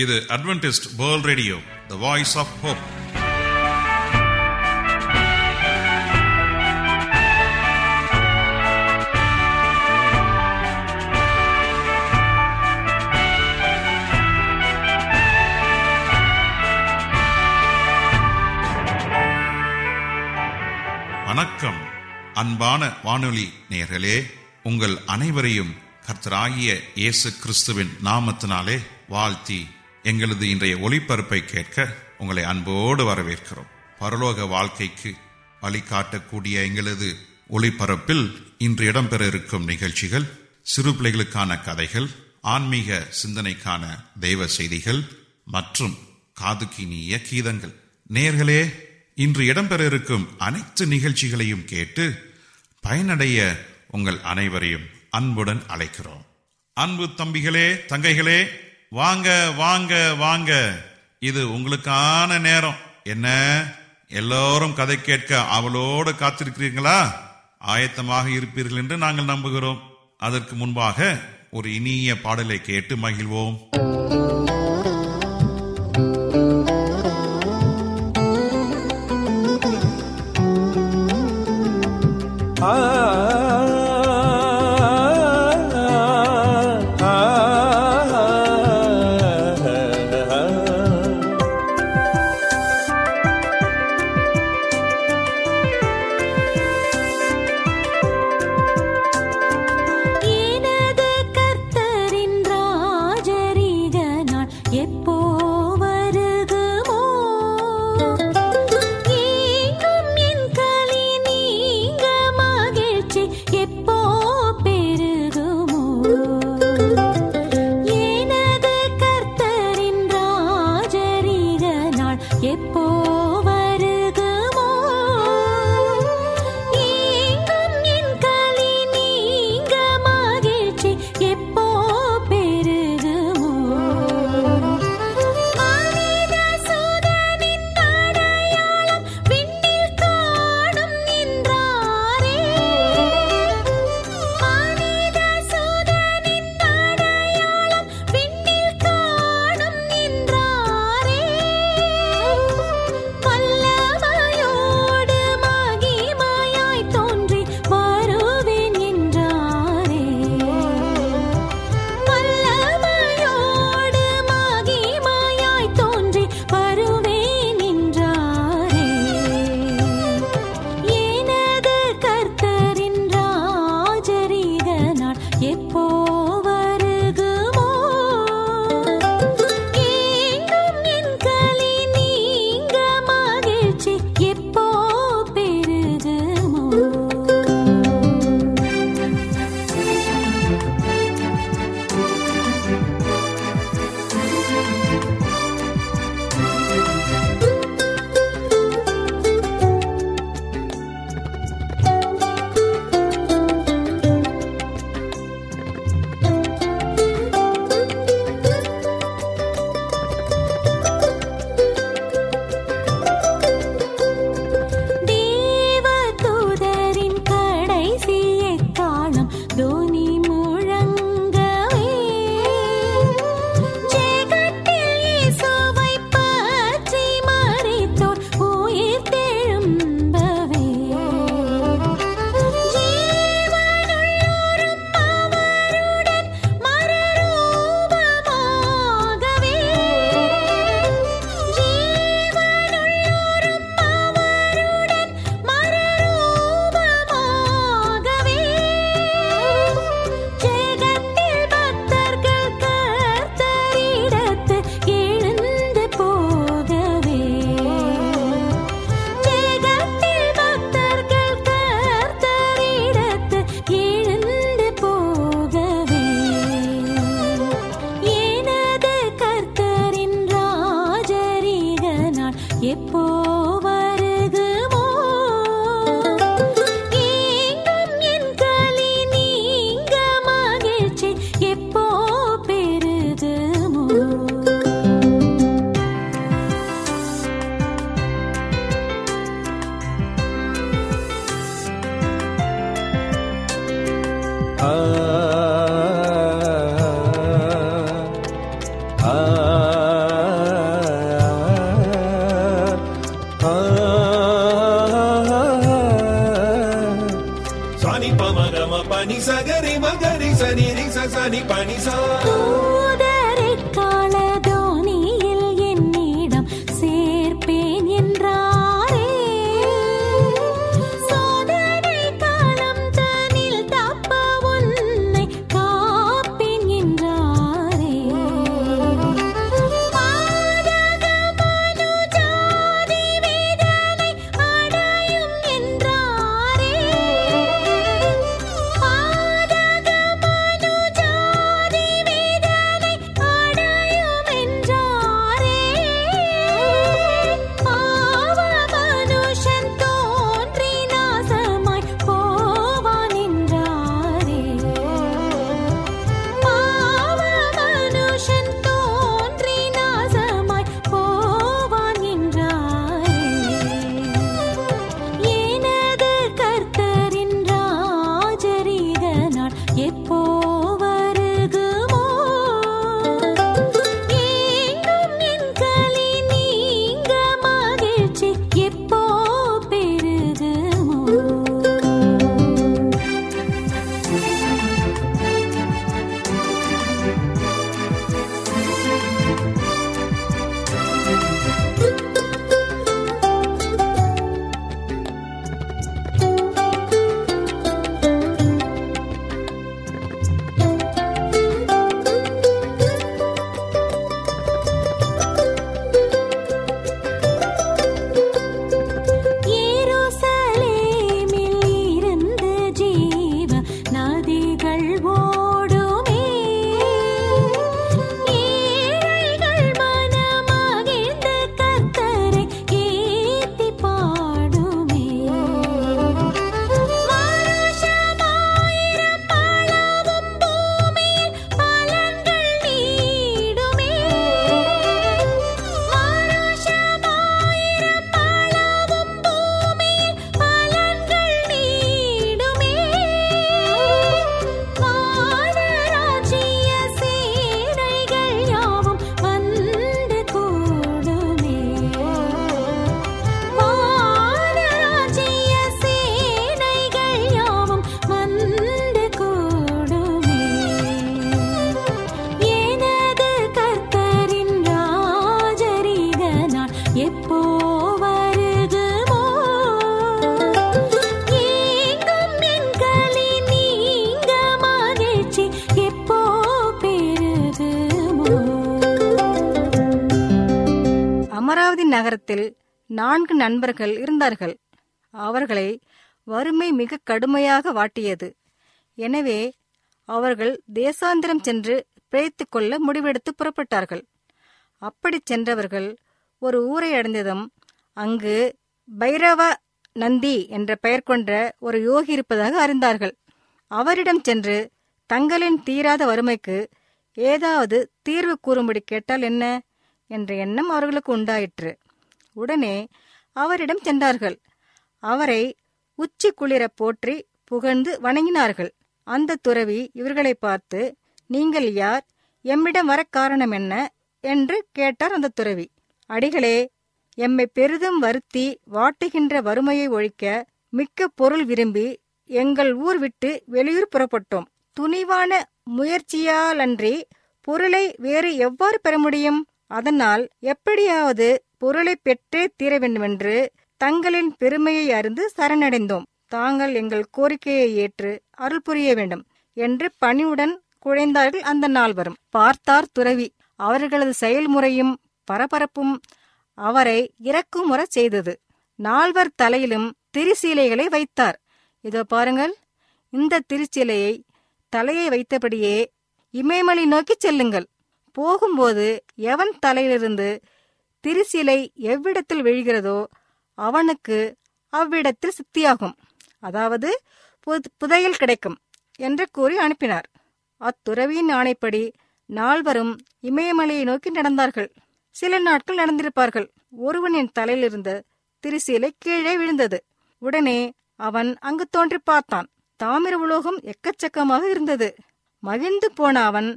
இது Adventist World Radio the Voice of Hope வணக்கம். அன்பான வானொலி நேயர்களே உங்கள் அனைவரையும் கர்த்தராகிய இயேசு கிறிஸ்துவின் நாமத்தினாலே வாழ்த்தி எங்களது இன்றைய ஒளிபரப்பை கேட்க உங்களை அன்போடு வரவேற்கிறோம். பரலோக வாழ்க்கைக்கு வழிகாட்டக்கூடிய எங்களது ஒளிபரப்பில் இன்று இடம்பெற இருக்கும் நிகழ்ச்சிகள் சிறு பிள்ளைகளுக்கான கதைகள் ஆன்மீக சிந்தனைக்கான தெய்வ செய்திகள் மற்றும் காதுக்கினிய கீதங்கள். நேர்களே இன்று இடம்பெற இருக்கும் அனைத்து நிகழ்ச்சிகளையும் கேட்டு பயனடைய உங்கள் அனைவரையும் அன்புடன் அழைக்கிறோம். அன்பு தம்பிகளே தங்கைகளே வாங்க வாங்க வாங்க. இது உங்களுக்கான நேரம். என்ன? எல்லோரும் கதை கேட்க அவளோடு காத்திருக்கிறீர்களா? ஆயத்தமாக இருப்பீர்கள் என்று நாங்கள் நம்புகிறோம். அதற்கு முன்பாக ஒரு இனிய பாடலை கேட்டு மகிழ்வோம். Thank you. எப்போ அமராவதி நான்கு நண்பர்கள் இருந்தார்கள். அவர்களை வறுமை மிக கடுமையாக வாட்டியது. எனவே அவர்கள் தேசாந்திரம் சென்று பிழைத்து கொள்ள முடிவெடுத்து புறப்பட்டார்கள். அப்படிச் சென்றவர்கள் ஒரு ஊரை அடைந்ததும் அங்கு பைரவ நந்தி என்ற பெயர் கொண்ட ஒரு யோகி இருப்பதாக அறிந்தார்கள். அவரிடம் சென்று தங்களின் தீராத வறுமைக்கு ஏதாவது தீர்வு கூறும்படி கேட்டால் என்ன? என்ற எண்ணம் அவர்களுக்கு உண்டாயிற்று. உடனே அவரிடம் சென்றார்கள். அவரை உச்சி குளிர போற்றி புகழ்ந்து வணங்கினார்கள். அந்த துறவி இவர்களை பார்த்து நீங்கள் யார்? எம்மிடம் வர காரணம் என்ன? என்று கேட்டார் அந்த துறவி. அடிகளே எம்மை பெரிதும் வருத்தி வாட்டுகின்ற வறுமையை ஒழிக்க மிக்க பொருள் விரும்பி எங்கள் ஊர் விட்டு வெளியூர் புறப்பட்டோம். துணிவான முயற்சியாலன்றி பொருளை வேறு எவ்வாறு பெற முடியும்? அதனால் எப்படியாவது பொருளை பெற்றே தீர வேண்டுமென்று தங்களின் பெருமையை அறிந்து சரணடைந்தோம். தாங்கள் எங்கள் கோரிக்கையை ஏற்று அருள் புரிய வேண்டும் என்று பணிவுடன் குழைந்தார்கள் அந்த நால்வரும். பார்த்தார் துறவி அவர்களது செயல்முறையும் பரபரப்பும் அவரை இறக்குமுற செய்தது. நால்வர் தலையிலும் திரிசீலைகளை வைத்தார். இதோ பாருங்கள் இந்த திருச்சிலையை தலையை வைத்தபடியே இமயமலை நோக்கி செல்லுங்கள். போகும்போது எவன் தலையிலிருந்து திருசிலை எவ்விடத்தில் விழுகிறதோ அவனுக்கு அவ்விடத்தில் சித்தியாகும். அதாவது புதையல் கிடைக்கும் என்று கூறி அனுப்பினார். அத்துறவியின் ஆணைப்படி நால்வரும் இமயமலையை நோக்கி நடந்தார்கள். சில நாட்கள் நடந்திருப்பார்கள். ஒருவனின் தலையிலிருந்த திருசீலை கீழே விழுந்தது. உடனே அவன் அங்கு தோன்றி பார்த்தான். தாமிர உலோகம் எக்கச்சக்கமாக இருந்தது. மகிழ்ந்து போன அவன்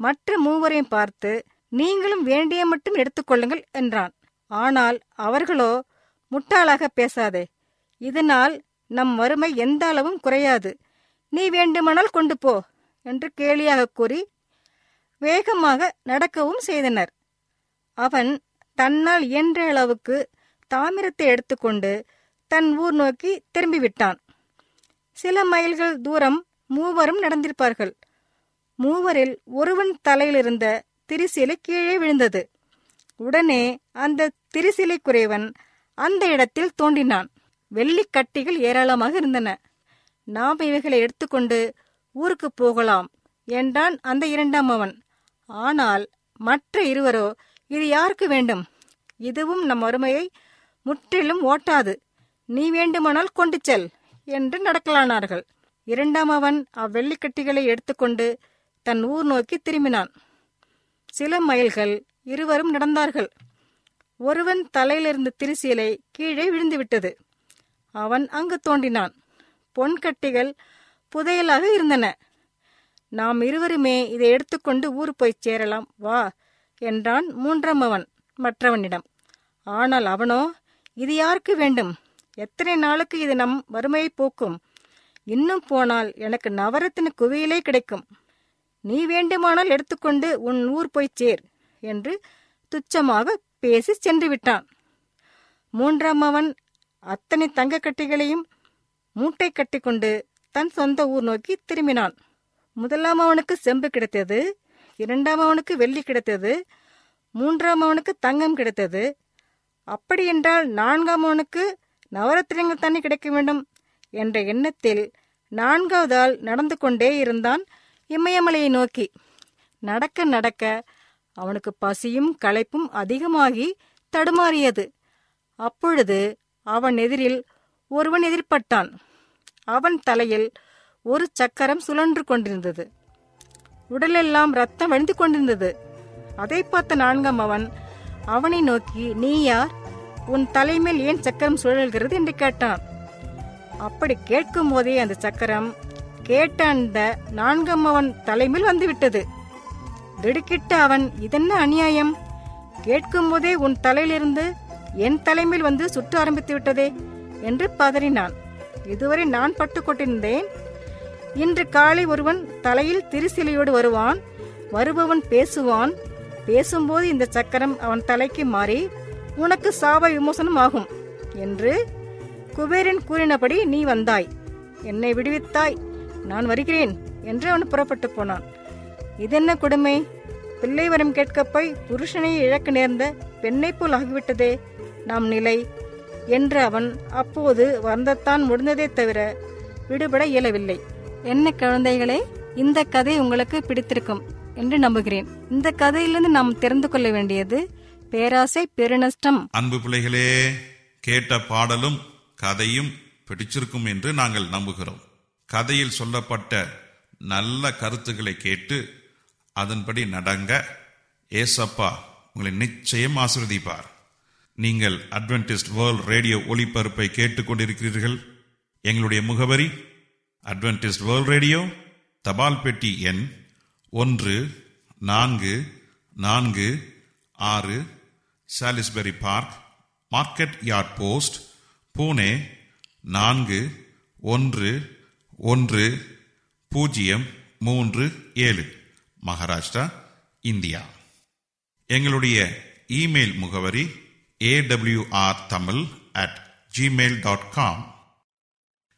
மற்ற மூவரையும் பார்த்து நீங்களும் வேண்டிய மட்டும் எடுத்துக்கொள்ளுங்கள் என்றான். ஆனால் அவர்களோ முட்டாளாக பேசாதே. இதனால் நம் வறுமை எந்த அளவும் குறையாது. நீ வேண்டுமானால் கொண்டு போ என்று கேலியாக கூறி வேகமாக நடக்கவும் செய்தனர். அவன் தன்னால் இயன்ற அளவுக்கு தாமிரத்தை எடுத்துக்கொண்டு தன் ஊர் நோக்கி திரும்பிவிட்டான். சில மைல்கள் தூரம் மூவரும் நடந்திருப்பார்கள். மூவரில் ஒருவன் தலையிலிருந்த திரிசீலை கீழே விழுந்தது. உடனே அந்த திரிசீலை குறைவன் அந்த இடத்தில் தோண்டினான். வெள்ளிக்கட்டிகள் ஏராளமாக இருந்தன. நாம் இவைகளை எடுத்துக்கொண்டு ஊருக்கு போகலாம் என்றான் அந்த இரண்டாம் அவன். ஆனால் மற்ற இருவரோ இது யாருக்கு வேண்டும்? இதுவும் நம் வறுமையை முற்றிலும் ஓட்டாது. நீ வேண்டுமானால் கொண்டு செல் என்று நடக்கலானார்கள். இரண்டாம் அவன் அவ்வெள்ளிக்கட்டிகளை எடுத்துக்கொண்டு தன் ஊர் நோக்கி திரும்பினான். சில மைல்கள் இருவரும் நடந்தார்கள். ஒருவன் தலையிலிருந்த திருசீலை கீழே விழுந்துவிட்டது. அவன் அங்கு தோண்டினான் பொன்கட்டிகள் புதையலாக இருந்தன. நாம் இருவருமே இதை எடுத்துக்கொண்டு ஊர் போய் சேரலாம். வா என்றான் மூன்றாம் அவன் மற்றவனிடம். ஆனால் அவனோ இது யாருக்கு வேண்டும்? எத்தனை நாளுக்கு இது நம் வறுமையை போக்கும்? இன்னும் போனால் எனக்கு நவரத்தின குவியலே கிடைக்கும். நீ வேண்டுமானால் எடுத்துக்கொண்டு உன் ஊர் போய் சேர் என்று துச்சமாக பேசி சென்று விட்டான். மூன்றாம் அவன் அத்தனை தங்கக்கட்டிகளையும் மூட்டை கட்டிக்கொண்டு தன் சொந்த ஊர் நோக்கி திரும்பினான். முதலாம் அவனுக்கு செம்பு கிடைத்தது இரண்டாம் அவனுக்கு வெள்ளி கிடைத்தது மூன்றாம் அவனுக்கு தங்கம் கிடைத்தது. அப்படியென்றால் நான்காம் அவனுக்கு நவரத்தினங்கள் தண்ணி கிடைக்க வேண்டும்? என்ற எண்ணத்தில் நான்காவதால் நடந்து கொண்டே இருந்தான் இமயமலையை நோக்கி. நடக்க நடக்க அவனுக்கு பசியும் களைப்பும் அதிகமாகி தடுமாறியது. அப்பொழுது அவன் எதிரில் ஒருவன் எதிர்பட்டான். அவன் தலையில் ஒரு சக்கரம் சுழன்று கொண்டிருந்தது. உடலெல்லாம் ரத்தம் வழிந்து கொண்டிருந்தது. அதை பார்த்த நான்காம் அவன் அவனை நோக்கி நீ யார்? உன் தலைமேல் ஏன் சக்கரம் சுழல்கிறது? என்று கேட்டான். அப்படி கேட்கும் போதே அந்த சக்கரம் கேட்ட அந்த நான்காம் அவன் வந்துவிட்டது. திடுக்கிட்ட அவன் இதென்ன அநியாயம்? கேட்கும் போதே உன் தலையிலிருந்து என் தலைமையில் வந்து சுற்ற ஆரம்பித்து விட்டதே என்று பதறினான். இதுவரை நான் பட்டு கொண்டிருந்தேன். இன்று காலை ஒருவன் தலையில் திருசிலையோடு வருவான். வருபவன் பேசுவான். பேசும்போது இந்த சக்கரம் அவன் தலைக்கு மாறி உனக்கு சாப விமோசனம் ஆகும் என்று குபேரன் கூறினபடி நீ வந்தாய். என்னை விடுவித்தாய். நான் வருகிறேன் என்று அவன் புறப்பட்டு போனான். இதென்ன கொடுமை? பிள்ளை வரம் கேட்கப் போய் புருஷனை இழக்க நேர்ந்த பெண்ணைப் போல் ஆகிவிட்டதே நம் நிலை என்று அவன் அப்போது வருந்தத்தான் முடிந்ததே தவிர விடுபட இயலவில்லை. என்ன குழந்தைகளே இந்த கதை உங்களுக்கு பிடித்திருக்கும் என்று நம்புகிறேன். இந்த கதையிலிருந்து நாம் தெரிந்து கொள்ள வேண்டியது பேராசை பெருநஷ்டம். அன்பு பிள்ளைகளே கேட்ட பாடலும் கதையும் பிடிச்சிருக்கும் என்று நாங்கள் நம்புகிறோம். கதையில் சொல்லப்பட்ட நல்ல கருத்துக்களை கேட்டு அதன்படி நடங்க. ஏசப்பா உங்களை நிச்சயம் ஆசிர்வதிப்பார். நீங்கள் அட்வென்டிஸ்ட் வேர்ல்ட் ரேடியோ ஒளிபரப்பை கேட்டுக்கொண்டிருக்கிறீர்கள். எங்களுடைய முகவரி அட்வென்டிஸ்ட் வேர்ல்ட் ரேடியோ தபால் பெட்டி எண் ஒன்று நான்கு நான்கு ஆறு Salisbury Park Market Yard post Pune நான்கு ஒன்று ஒன்று பூஜ்ஜியம் மூன்று ஏழு. மகாராஷ்டிரா இந்தியா. எங்களுடைய இமெயில் முகவரி AWR Tamil at Gmail dot com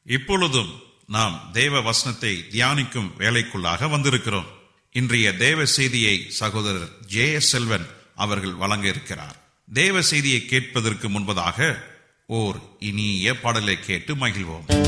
இப்பொழுதும் நாம் தேவ வசனத்தை தியானிக்கும் வேலைக்குள்ளாக வந்திருக்கிறோம். இன்றைய தேவ செய்தியை சகோதரர் ஜே எஸ் செல்வன் அவர்கள் வழங்க இருக்கிறார். தேவ செய்தியை கேட்பதற்கு முன்பதாக ஓர் இனிய பாடலை கேட்டு மகிழ்வோம்.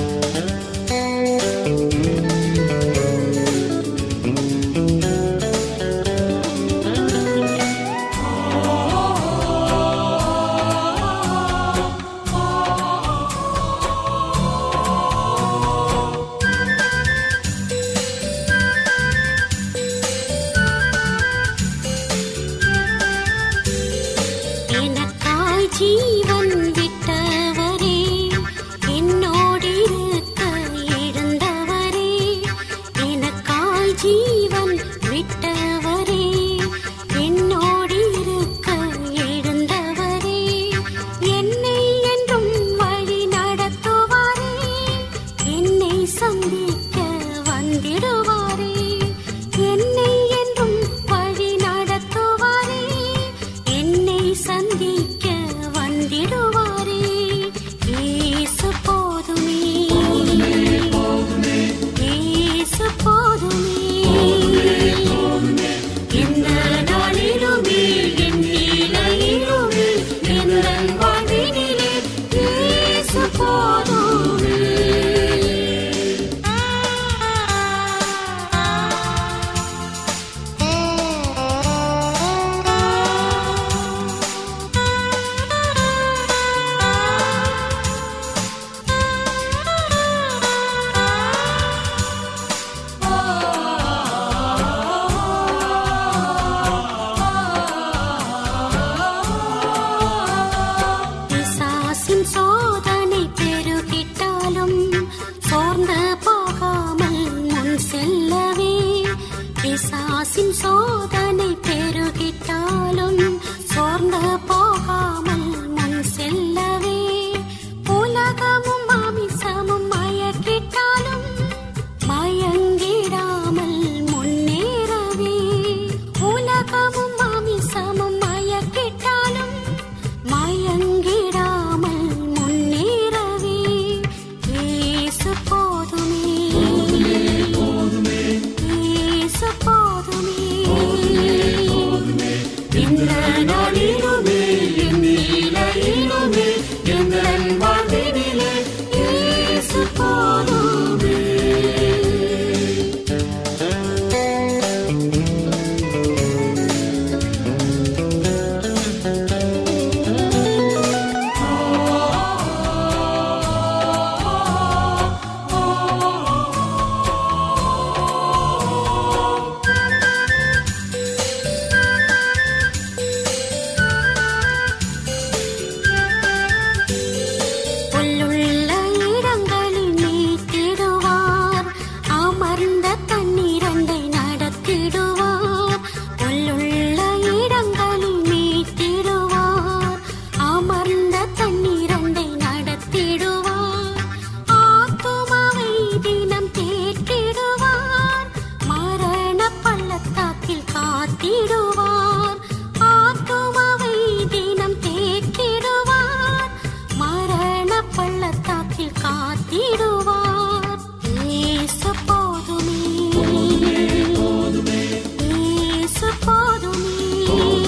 洒心所的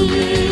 You.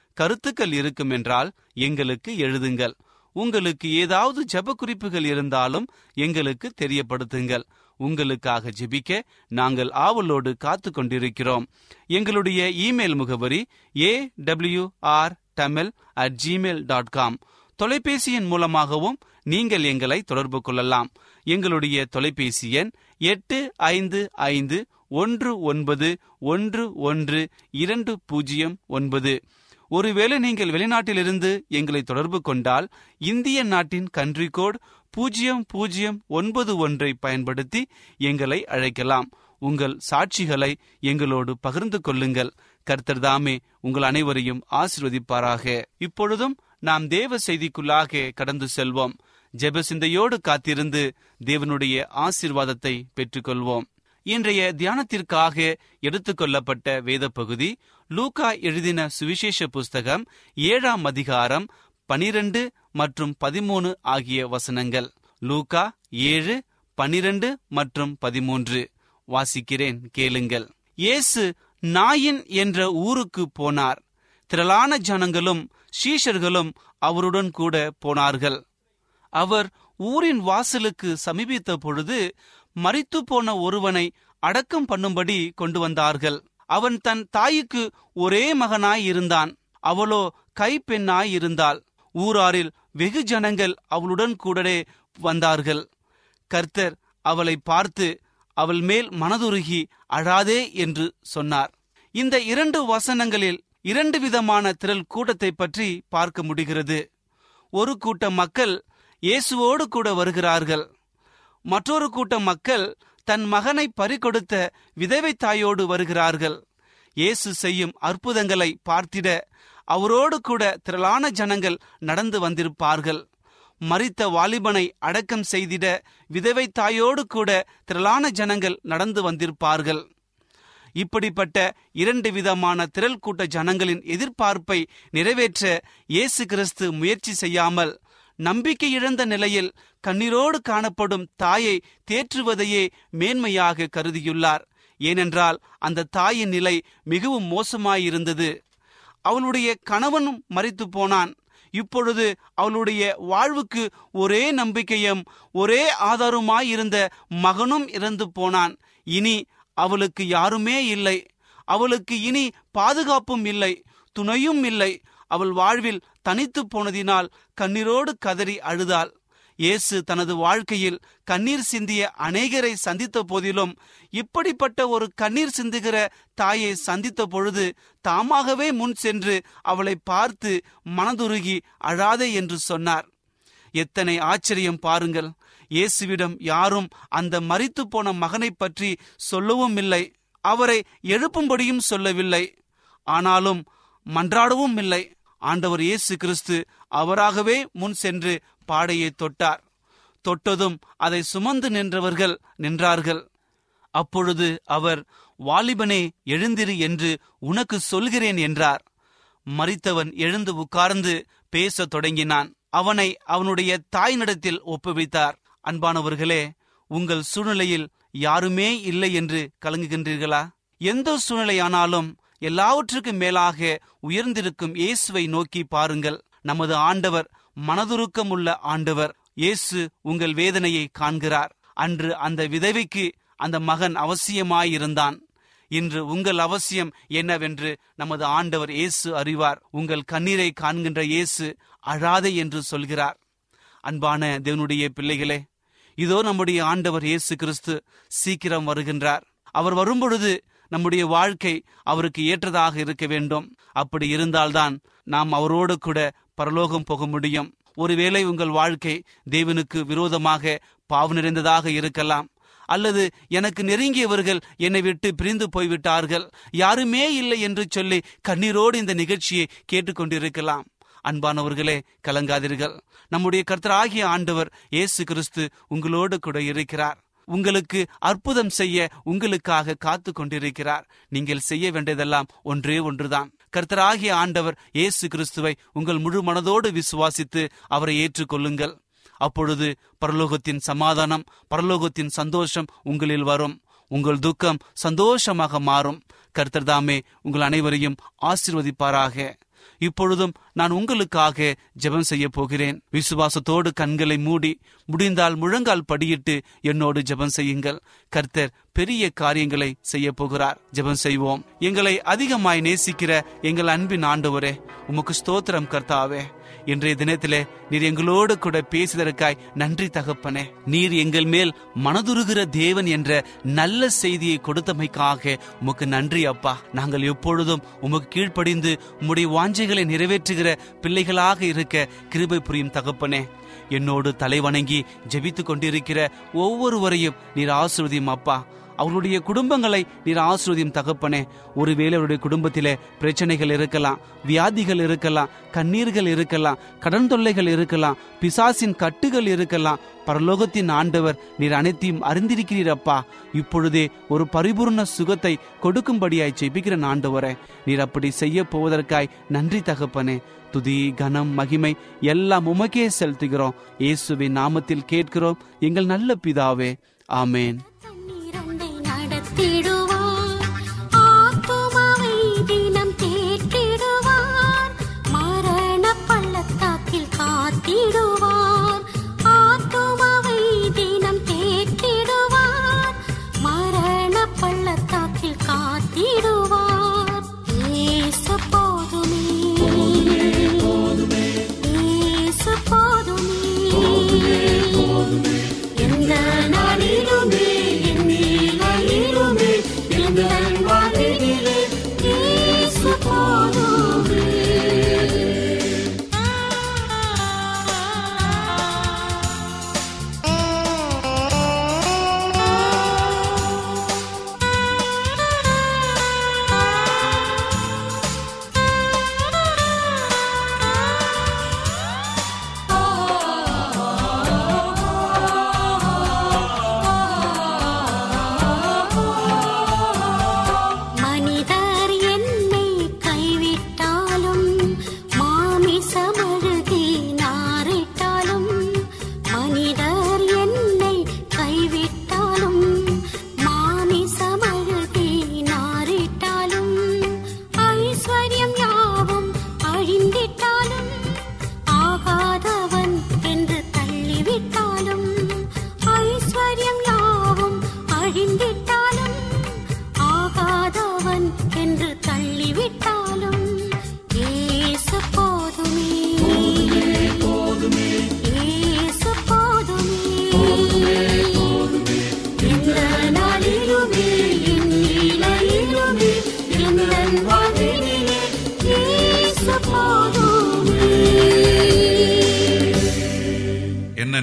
கருத்துக்கள் இருக்கும் என்றால் எங்களுக்கு எழுதுங்கள். உங்களுக்கு ஏதாவது ஜெப குறிப்புகள் இருந்தாலும் எங்களுக்கு தெரியப்படுத்துங்கள். உங்களுக்காக ஜெபிக்க நாங்கள் ஆவலோடு காத்து கொண்டிருக்கிறோம் எங்களுடைய இமெயில் முகவரி A W R Tamil at Gmail dot com தொலைபேசியின் மூலமாகவும் நீங்கள் எங்களை தொடர்பு கொள்ளலாம். எங்களுடைய தொலைபேசி எண் எட்டு ஐந்து ஐந்து ஒன்று ஒன்பது ஒன்று ஒன்று இரண்டு பூஜ்ஜியம் ஒன்பது. ஒருவேளை நீங்கள் வெளிநாட்டிலிருந்து எங்களை தொடர்பு கொண்டால் இந்திய நாட்டின் கன்ட்ரி கோட் பூஜ்ஜியம் பூஜ்ஜியம் ஒன்பது ஒன்றை பயன்படுத்தி எங்களை அழைக்கலாம். உங்கள் சாட்சிகளை எங்களோடு பகிர்ந்து கொள்ளுங்கள். கர்த்தர் தாமே உங்கள் அனைவரையும் ஆசிர்வதிப்பாராக. இப்பொழுதும் நாம் தேவ செய்திக்குள்ளாக கடந்து செல்வோம். ஜெபசிந்தையோடு காத்திருந்து தேவனுடைய ஆசீர்வாதத்தை பெற்றுக்கொள்வோம். இன்றைய தியானத்திற்காக எடுத்துக்கொள்ளப்பட்ட வேத பகுதி லூகா எழுதின சுவிசேஷ புஸ்தகம் ஏழாம் அதிகாரம் பனிரெண்டு மற்றும் பதிமூணு ஆகிய வசனங்கள். லூகா ஏழு பனிரெண்டு மற்றும் பதிமூன்று. வாசிக்கிறேன் கேளுங்கள். இயேசு நாயின் என்ற ஊருக்கு போனார். திரளான ஜனங்களும் சீஷர்களும் அவருடன் கூட போனார்கள். அவர் ஊரின் வாசலுக்கு சமீபித்த பொழுது மறித்து போன ஒருவனை அடக்கம் பண்ணும்படி கொண்டு வந்தார்கள். அவன் தன் தாய்க்கு ஒரே மகனாய் இருந்தான். அவளோ கைப்பெண்ணாய் இருந்தாள். ஊராரில் வெகு ஜனங்கள் அவளுடன் கூடவே வந்தார்கள். கர்த்தர் அவளை பார்த்து அவள் மேல் மனதுருகி அழாதே என்று சொன்னார். இந்த இரண்டு வசனங்களில் இரண்டு விதமான திரள் கூட்டத்தை பற்றி பார்க்க முடிகிறது. ஒரு கூட்ட மக்கள் இயேசுவோடு கூட வருகிறார்கள். மற்றொரு கூட்ட மக்கள் தன் மகனை பறிகொடுத்த விதவை தாயோடு வருகிறார்கள். இயேசு செய்யும் அற்புதங்களை பார்த்திட அவரோடு கூட திரளான ஜனங்கள் நடந்து வந்திருப்பார்கள். மறித்த வாலிபனை அடக்கம் செய்திட விதவை தாயோடு கூட திரளான ஜனங்கள் நடந்து வந்திருப்பார்கள். இப்படிப்பட்ட இரண்டு விதமான திரள் கூட்ட ஜனங்களின் எதிர்பார்ப்பை நிறைவேற்ற இயேசு கிறிஸ்து முயற்சி செய்யாமல் நம்பிக்கை இழந்த நிலையில் கண்ணீரோடு காணப்படும் தாயை தேற்றுவதையே மேன்மையாக கருதியுள்ளார். ஏனென்றால் அந்த தாயின் நிலை மிகவும் மோசமாயிருந்தது. அவளுடைய கணவனும் மறித்து போனான். இப்பொழுது அவளுடைய வாழ்வுக்கு ஒரே நம்பிக்கையும் ஒரே ஆதாரமாயிருந்த மகனும் இறந்து போனான். இனி அவளுக்கு யாருமே இல்லை. அவளுக்கு இனி பாதுகாப்பும் இல்லை துணையும் இல்லை. அவள் வாழ்வில் தனித்து போனதினால் கண்ணீரோடு கதறி அழுதாள். இயேசு தனது வாழ்க்கையில் கண்ணீர் சிந்திய அநேகரை சந்தித்த போதிலும் இப்படிப்பட்ட ஒரு கண்ணீர் சிந்துகிற தாயை சந்தித்த பொழுது தாமாகவே முன் சென்று அவளை பார்த்து மனதுருகி அழாதே என்று சொன்னார். எத்தனை ஆச்சரியம் பாருங்கள். இயேசுவிடம் யாரும் அந்த மறித்து போன மகனை பற்றி சொல்லவும் இல்லை. அவரை எழுப்பும்படியும் சொல்லவில்லை. ஆனாலும் மன்றாடவும் இல்லை. ஆண்டவர் இயேசு கிறிஸ்து அவராகவே முன் சென்று பாடையை தொட்டார். தொட்டதும் அதை சுமந்து நின்றவர்கள் நின்றார்கள். அப்பொழுது அவர் வாலிபனே எழுந்திரு என்று உனக்கு சொல்கிறேன் என்றார். மறித்தவன் எழுந்து உட்கார்ந்து பேசத் தொடங்கினான். அவனை அவனுடைய தாய் நடத்தில் ஒப்புவித்தார். அன்பானவர்களே உங்கள் சூழ்நிலையில் யாருமே இல்லை என்று கலங்குகின்றீர்களா? எந்த சூழ்நிலையானாலும் எல்லாவற்றுக்கும் மேலாக உயர்ந்திருக்கும் இயேசுவை நோக்கி பாருங்கள். நமது ஆண்டவர் மனதுருக்கம் உள்ள ஆண்டவர் இயேசு உங்கள் வேதனையை காண்கிறார். அன்று அந்த விதவைக்கு அந்த மகன் அவசியமாயிருந்தான். இன்று உங்கள் அவசியம் என்னவென்று நமது ஆண்டவர் இயேசு அறிவார். உங்கள் கண்ணீரை காண்கின்ற இயேசு அழாதே என்று சொல்கிறார். அன்பான தேவனுடைய பிள்ளைகளே இதோ நம்முடைய ஆண்டவர் இயேசு கிறிஸ்து சீக்கிரம் வருகின்றார். அவர் வரும்பொழுது நம்முடைய வாழ்க்கை அவருக்கு ஏற்றதாக இருக்க வேண்டும். அப்படி இருந்தால்தான் நாம் அவரோடு கூட பரலோகம் போக முடியும். ஒருவேளை உங்கள் வாழ்க்கை தேவனுக்கு விரோதமாக பாவ நிறைந்ததாக இருக்கலாம். அல்லது எனக்கு நெருங்கியவர்கள் என்னை விட்டு பிரிந்து போய்விட்டார்கள். யாருமே இல்லை என்று சொல்லி கண்ணீரோடு இந்த நிகழ்ச்சியை கேட்டுக்கொண்டிருக்கலாம். அன்பானவர்களே கலங்காதீர்கள். நம்முடைய கர்த்தராகிய ஆண்டவர் இயேசு கிறிஸ்து உங்களோடு கூட இருக்கிறார். உங்களுக்கு அற்புதம் செய்ய உங்களுக்காக காத்து கொண்டிருக்கிறார் நீங்கள் செய்ய வேண்டியதெல்லாம் ஒன்றே ஒன்றுதான். கர்த்தராகிய ஆண்டவர் இயேசு கிறிஸ்துவை உங்கள் முழு மனதோடு விசுவாசித்து அவரை ஏற்றுக்கொள்ளுங்கள். அப்பொழுது பரலோகத்தின் சமாதானம் பரலோகத்தின் சந்தோஷம் உங்களில் வரும். உங்கள் துக்கம் சந்தோஷமாக மாறும். கர்த்தர் தாமே உங்கள் அனைவரையும் ஆசிர்வதிப்பாராக. இப்பொழுதும் நான் உங்களுக்காக ஜெபம் செய்ய போகிறேன். விசுவாசத்தோடு கண்களை மூடி முடிந்தால் முழங்கால் படியிட்டு என்னோடு ஜெபம் செய்யுங்கள். கர்த்தர் பெரிய காரியங்களை செய்ய போகிறார். ஜெபம் செய்வோம். எங்களை அதிகமாய் நேசிக்கிற எங்கள் அன்பின் ஆண்டவரே உமக்கு ஸ்தோத்திரம் கர்த்தாவே. இன்றைய தினத்திலே நீர் எங்களோடு கூட பேசுதற்காய் நன்றி தகப்பனே. நீர் எங்கள் மேல் மனதுருகிற தேவன் என்ற நல்ல செய்தியை கொடுத்தமைக்காக உமக்கு நன்றி அப்பா. நாங்கள் எப்பொழுதும் உமக்கு கீழ்ப்படிந்து உம்முடைய வாஞ்சைகளை நிறைவேற்றுகிற பிள்ளைகளாக இருக்க கிருபை புரியும் தகப்பனே. என்னோடு தலை வணங்கி ஜெபித்துக் கொண்டிருக்கிற ஒவ்வொருவரையும் நீர் ஆசிர்வதியும் அப்பா. அவருடைய குடும்பங்களை நீர் ஆசிரியம் தகப்பனே. ஒருவேளை அவருடைய குடும்பத்திலே பிரச்சனைகள் இருக்கலாம் வியாதிகள் இருக்கலாம் கண்ணீர்கள் இருக்கலாம் கடன் தொல்லைகள் இருக்கலாம் பிசாசின் கட்டுகள் இருக்கலாம் பரலோகத்தின் ஆண்டவர் நீர் அனைத்தையும் அறிந்திருக்கிறீரப்பா. இப்பொழுதே ஒரு பரிபூர்ண சுகத்தை கொடுக்கும்படியாய் ஜெபிக்கிற ஆண்டவரே நீர் அப்படி செய்ய போவதற்காய் நன்றி தகப்பனே. துதி கனம் மகிமை எல்லாம் உமக்கே செலுத்துகிறோம். இயேசுவின் நாமத்தில் கேட்கிறோம். எங்கள் நல்ல பிதாவே. ஆமேன்.